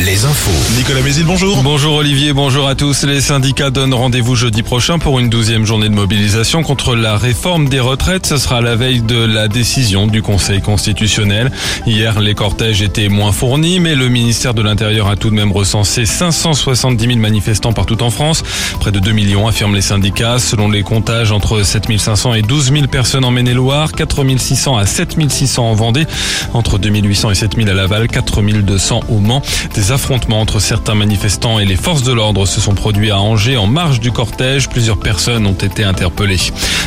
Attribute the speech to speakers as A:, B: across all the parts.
A: les infos.
B: Nicolas Mézil, bonjour.
C: Bonjour Olivier, bonjour à tous. Les syndicats donnent rendez-vous jeudi prochain pour une douzième journée de mobilisation contre la réforme des retraites. Ce sera la veille de la décision du Conseil constitutionnel. Hier, les cortèges étaient moins fournis, mais le ministère de l'Intérieur a tout de même recensé 570 000 manifestants partout en France. Près de 2 millions, affirment les syndicats. Selon les comptages, entre 7500 et 12 000 personnes en Maine-et-Loire, 4600 à 7600 en Vendée, entre 2800 et 7000 à Laval, 4200 au Mans. Des affrontements entre certains manifestants et les forces de l'ordre se sont produits à Angers en marge du cortège. Plusieurs personnes ont été interpellées.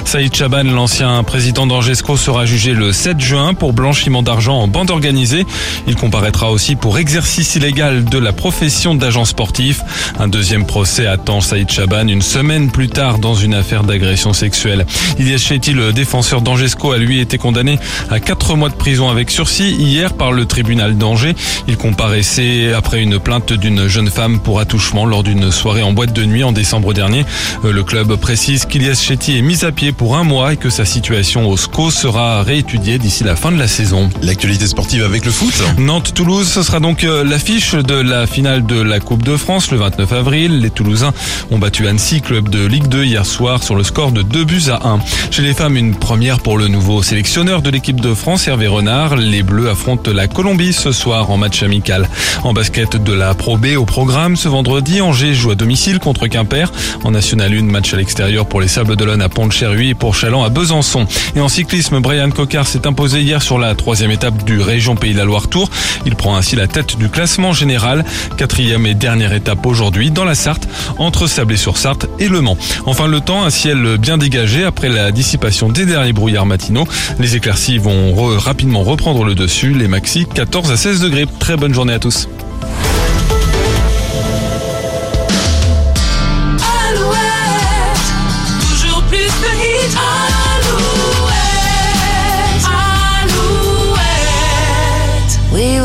C: Saïd Chaban, l'ancien président d'Angesco, sera jugé le 7 juin pour blanchiment d'argent en bande organisée. Il comparaîtra aussi pour exercice illégal de la profession d'agent sportif. Un deuxième procès attend Saïd Chaban une semaine plus tard dans une affaire d'agression sexuelle. Ilyes Chetty, le défenseur d'Angesco, a lui été condamné à 4 mois de prison avec sursis hier par le tribunal d'Angers. Il comparaissait après une plainte d'une jeune femme pour attouchement lors d'une soirée en boîte de nuit en décembre dernier. Euh, Le club précise qu'Ilias Chetty est mis à pied pour un mois et que sa situation au SCO sera réétudiée d'ici la fin de la saison.
B: L'actualité sportive avec le foot.
C: Nantes-Toulouse, ce sera donc euh, l'affiche de la finale de la Coupe de France le 29 avril. Les Toulousains ont battu Annecy, club de Ligue 2 hier soir sur le score de 2 buts à 1. Chez les femmes, une première pour le nouveau sélectionneur de l'équipe de France, Hervé Renard. Les Bleus affrontent la Colombie ce soir en match amical. En basket de la Pro B au programme, ce vendredi, Angers joue à domicile contre Quimper. En National 1, match à l'extérieur pour les Sables d'Olonne à Pont-de-Cherhuis et pour Chaland à Besançon. Et en cyclisme, Brian Cocard s'est imposé hier sur la troisième étape du Région Pays de la Loire Tour. Il prend ainsi la tête du classement général. Quatrième et dernière étape aujourd'hui dans la Sarthe, entre Sablé-sur-Sarthe et Le Mans. Enfin, le temps, un ciel bien dégagé après la dissipation des derniers brouillards matinaux. Les éclaircies vont rapidement reprendre le dessus. Les maxi 14 à 16 degrés. Très bonne journée à tous.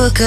C: look up.